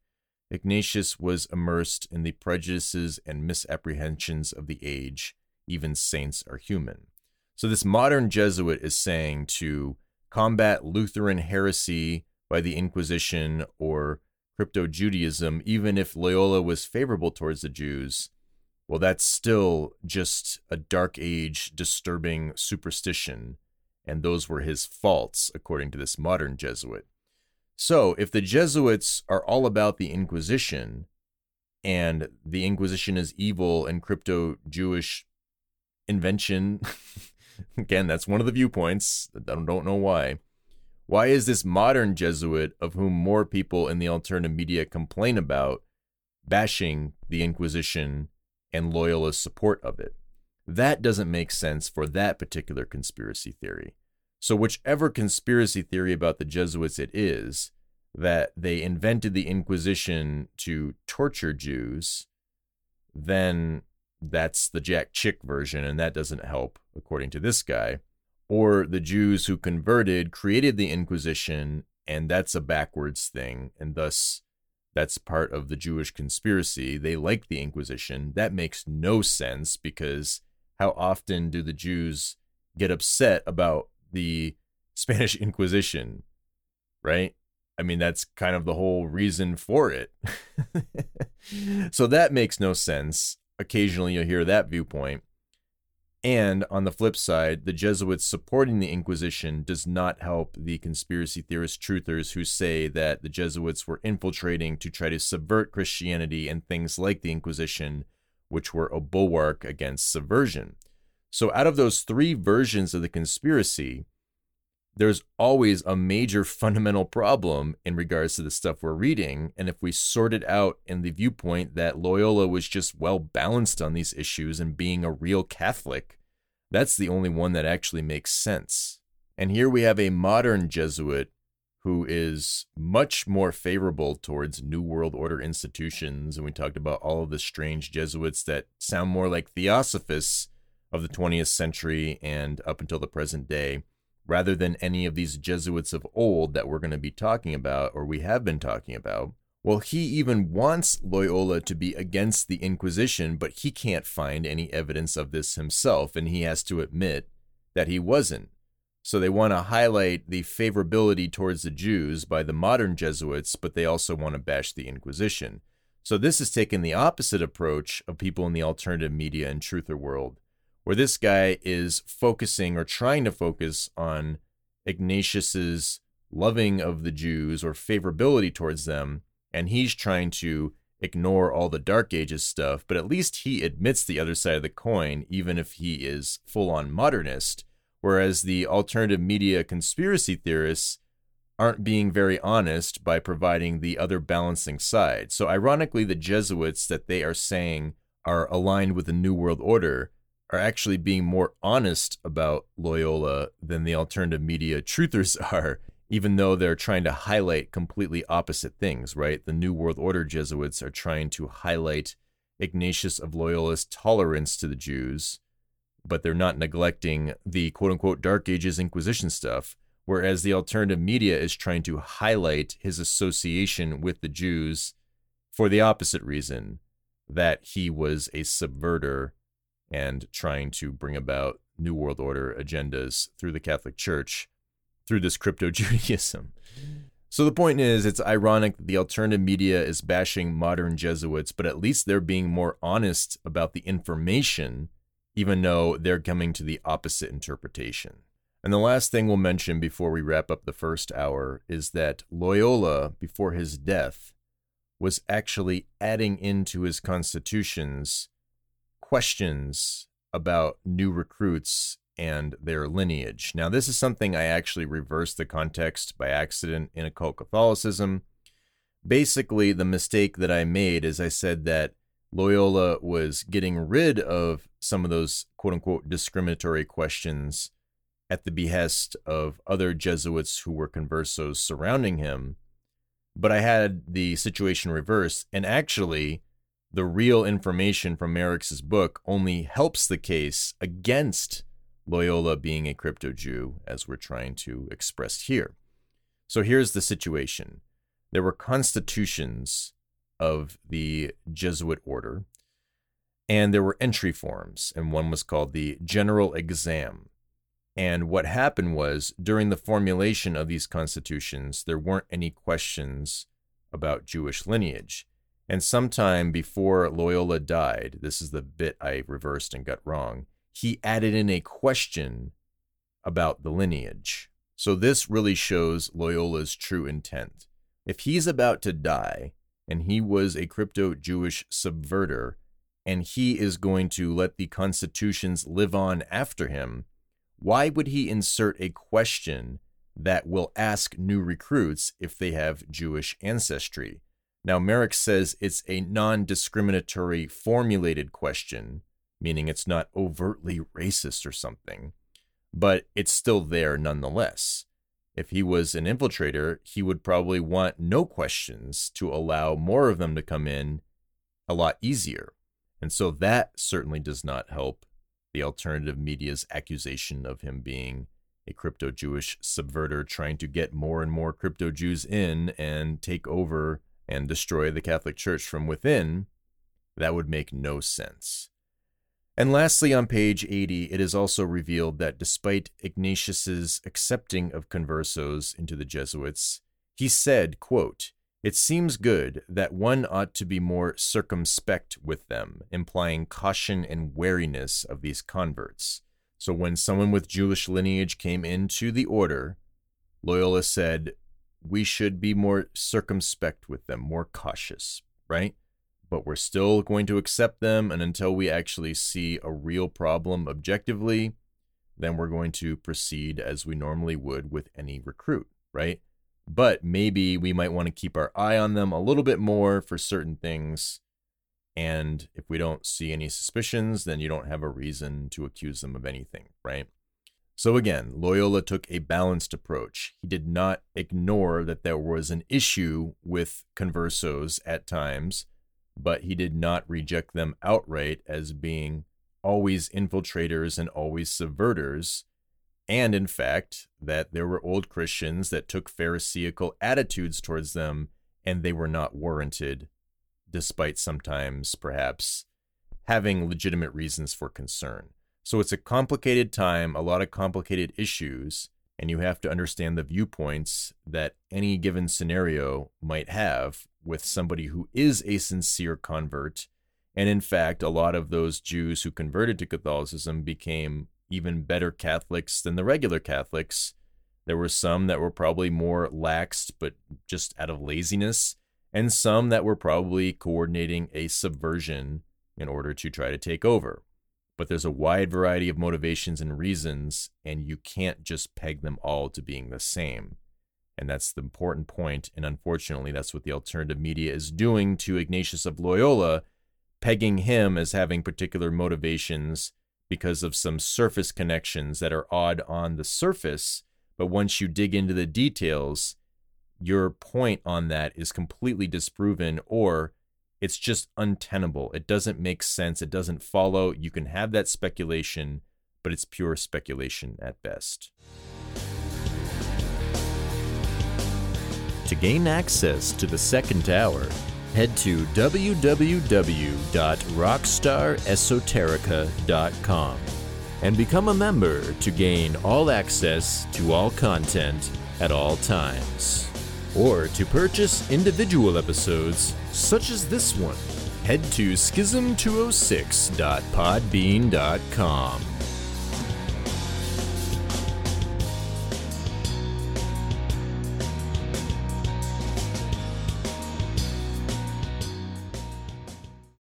Ignatius was immersed in the prejudices and misapprehensions of the age. Even saints are human. So, this modern Jesuit is saying to combat Lutheran heresy by the Inquisition or crypto Judaism, even if Loyola was favorable towards the Jews, well, that's still just a dark age disturbing superstition, and those were his faults, according to this modern Jesuit. So, if the Jesuits are all about the Inquisition, and the Inquisition is evil and crypto Jewish invention. (laughs) Again, that's one of the viewpoints. I don't, know why. Why is this modern Jesuit, of whom more people in the alternative media complain about, bashing the Inquisition and Loyola's support of it? That doesn't make sense for that particular conspiracy theory. So, whichever conspiracy theory about the Jesuits it is, that they invented the Inquisition to torture Jews, then that's the Jack Chick version, and that doesn't help, according to this guy. Or the Jews who converted created the Inquisition, and that's a backwards thing, and thus that's part of the Jewish conspiracy. They like the Inquisition. That makes no sense because how often do the Jews get upset about the Spanish (laughs) Inquisition, right? I mean, that's kind of the whole reason for it. (laughs) so that makes no sense. Occasionally you'll hear that viewpoint. And on the flip side, the Jesuits supporting the Inquisition does not help the conspiracy theorist truthers who say that the Jesuits were infiltrating to try to subvert Christianity and things like the Inquisition, which were a bulwark against subversion. So, out of those three versions of the conspiracy, there's always a major (laughs) fundamental problem in regards to the stuff we're reading. And if we sort it out in the viewpoint that Loyola was just well balanced on these issues and being a real Catholic, that's the only one that actually makes sense. And here we have a modern Jesuit who is much more favorable towards New World Order institutions. And we talked about all of the strange Jesuits that sound more like theosophists of the 20th century and up until the present day rather than any of these Jesuits of old that we're going to be talking about or we have been talking about. Well, he even wants Loyola to be against the Inquisition, but he can't find any evidence of this himself, and he has to admit that he wasn't. So they want to highlight the favorability towards the Jews by the modern Jesuits, but they also want to bash the Inquisition. So this is taking the opposite approach of people in the alternative media and truther world where this guy is focusing or trying to focus on Ignatius's loving of the Jews or favorability towards them, and he's trying to ignore all the Dark Ages stuff, but at least he admits the other side of the coin, even if he is full on modernist. Whereas the alternative media conspiracy theorists aren't being very honest by providing the other balancing side. So, ironically, the Jesuits that they are saying are aligned with the New World Order are actually being more honest about Loyola than the alternative media (laughs) truthers are, even though they're trying to highlight completely opposite things, right? The New World Order Jesuits are trying to highlight Ignatius of Loyola's tolerance to the Jews, but they're not neglecting the quote unquote Dark Ages Inquisition stuff. Whereas the alternative media is trying to highlight his association with the Jews for the opposite reason that he was a subverter and trying to bring about New World Order agendas through the Catholic Church through this crypto (laughs) Judaism. So the point is, it's ironic that the alternative media is bashing modern Jesuits, but at least they're being more honest about the information, even though they're coming to the opposite interpretation. And the last thing we'll mention before we wrap up the first hour is that Loyola, before his death, was actually adding into his constitutions questions about new recruits and their lineage. Now, this is something I actually reversed the context by accident in occult Catholicism. Basically, the mistake that I made is I said that Loyola was getting rid of some of those quote unquote discriminatory questions at the behest of other Jesuits who were conversos surrounding him. But I had the situation reversed, and actually, the real information from Maryks' book only helps the case against Loyola being a crypto Jew, as we're trying to express here. So here's the situation there were constitutions of the Jesuit order, and there were entry forms, and one was called the General Exam. And what happened was, during the formulation of these constitutions, there weren't any questions about Jewish lineage. And sometime before Loyola died, this is the bit I reversed and got wrong, he added in a question about the lineage. So this really shows Loyola's true intent. If he's about to die and he was a crypto Jewish subverter, and he is going to let the constitutions live on after him, why would he insert a question that will ask new recruits if they have Jewish ancestry? Now, Maryks says it's a non discriminatory formulated question, meaning it's not overtly racist or something, but it's still there nonetheless. If he was an infiltrator, he would probably want no questions to allow more of them to come in a lot easier. And so that certainly does not help the alternative media's accusation of him being a crypto Jewish subverter trying to get more and more crypto Jews in and take over and destroy the Catholic Church from within. That would make no sense. And lastly, on page 80, it is also revealed that despite Ignatius's accepting of conversos into the Jesuits, he said, quote, It seems good that one ought to be more circumspect with them, implying caution and wariness of these converts. So when someone with Jewish lineage came into the order, Loyola said, We should be more circumspect with them, more cautious, right? but we're still going to accept them. And until we actually see a real problem objectively, then we're going to proceed as we normally would with any recruit, right? But maybe we might want to keep our eye on them a little bit more for certain things. And if we don't see any suspicions, then you don't have a reason to accuse them of anything, right? So again, Loyola took a balanced approach. He did not ignore that there was an issue with conversos at times, but he did not reject them outright as being always infiltrators and always subverters. And in fact, that there were old Christians that took Pharisaical attitudes towards them and they were not warranted, despite sometimes perhaps having legitimate reasons for concern. So it's a complicated time, a lot of complicated issues, and you have to understand the viewpoints that any given scenario might have with somebody who is a sincere convert. And in fact, a lot of those Jews who converted to Catholicism became even better Catholics than the regular Catholics. There were some that were probably more laxed, but just out of laziness, and some that were probably coordinating a subversion in order to try to take over. But there's a wide variety of motivations and reasons, and you can't just peg them all to being the same. And that's the important point. And unfortunately, that's what the alternative media is doing to Ignatius of Loyola, pegging him as having particular motivations because of some surface connections that are odd on the surface. But once you dig into the details, your point on that is completely disproven or it's just untenable. It doesn't make sense. It doesn't follow. You can have that speculation, but it's pure speculation at best. To gain access to the second tower, head to www.rockstaresoterica.com and become a member to gain all access to all content at all times. Or to purchase individual episodes such as this one, head to schism206.podbean.com.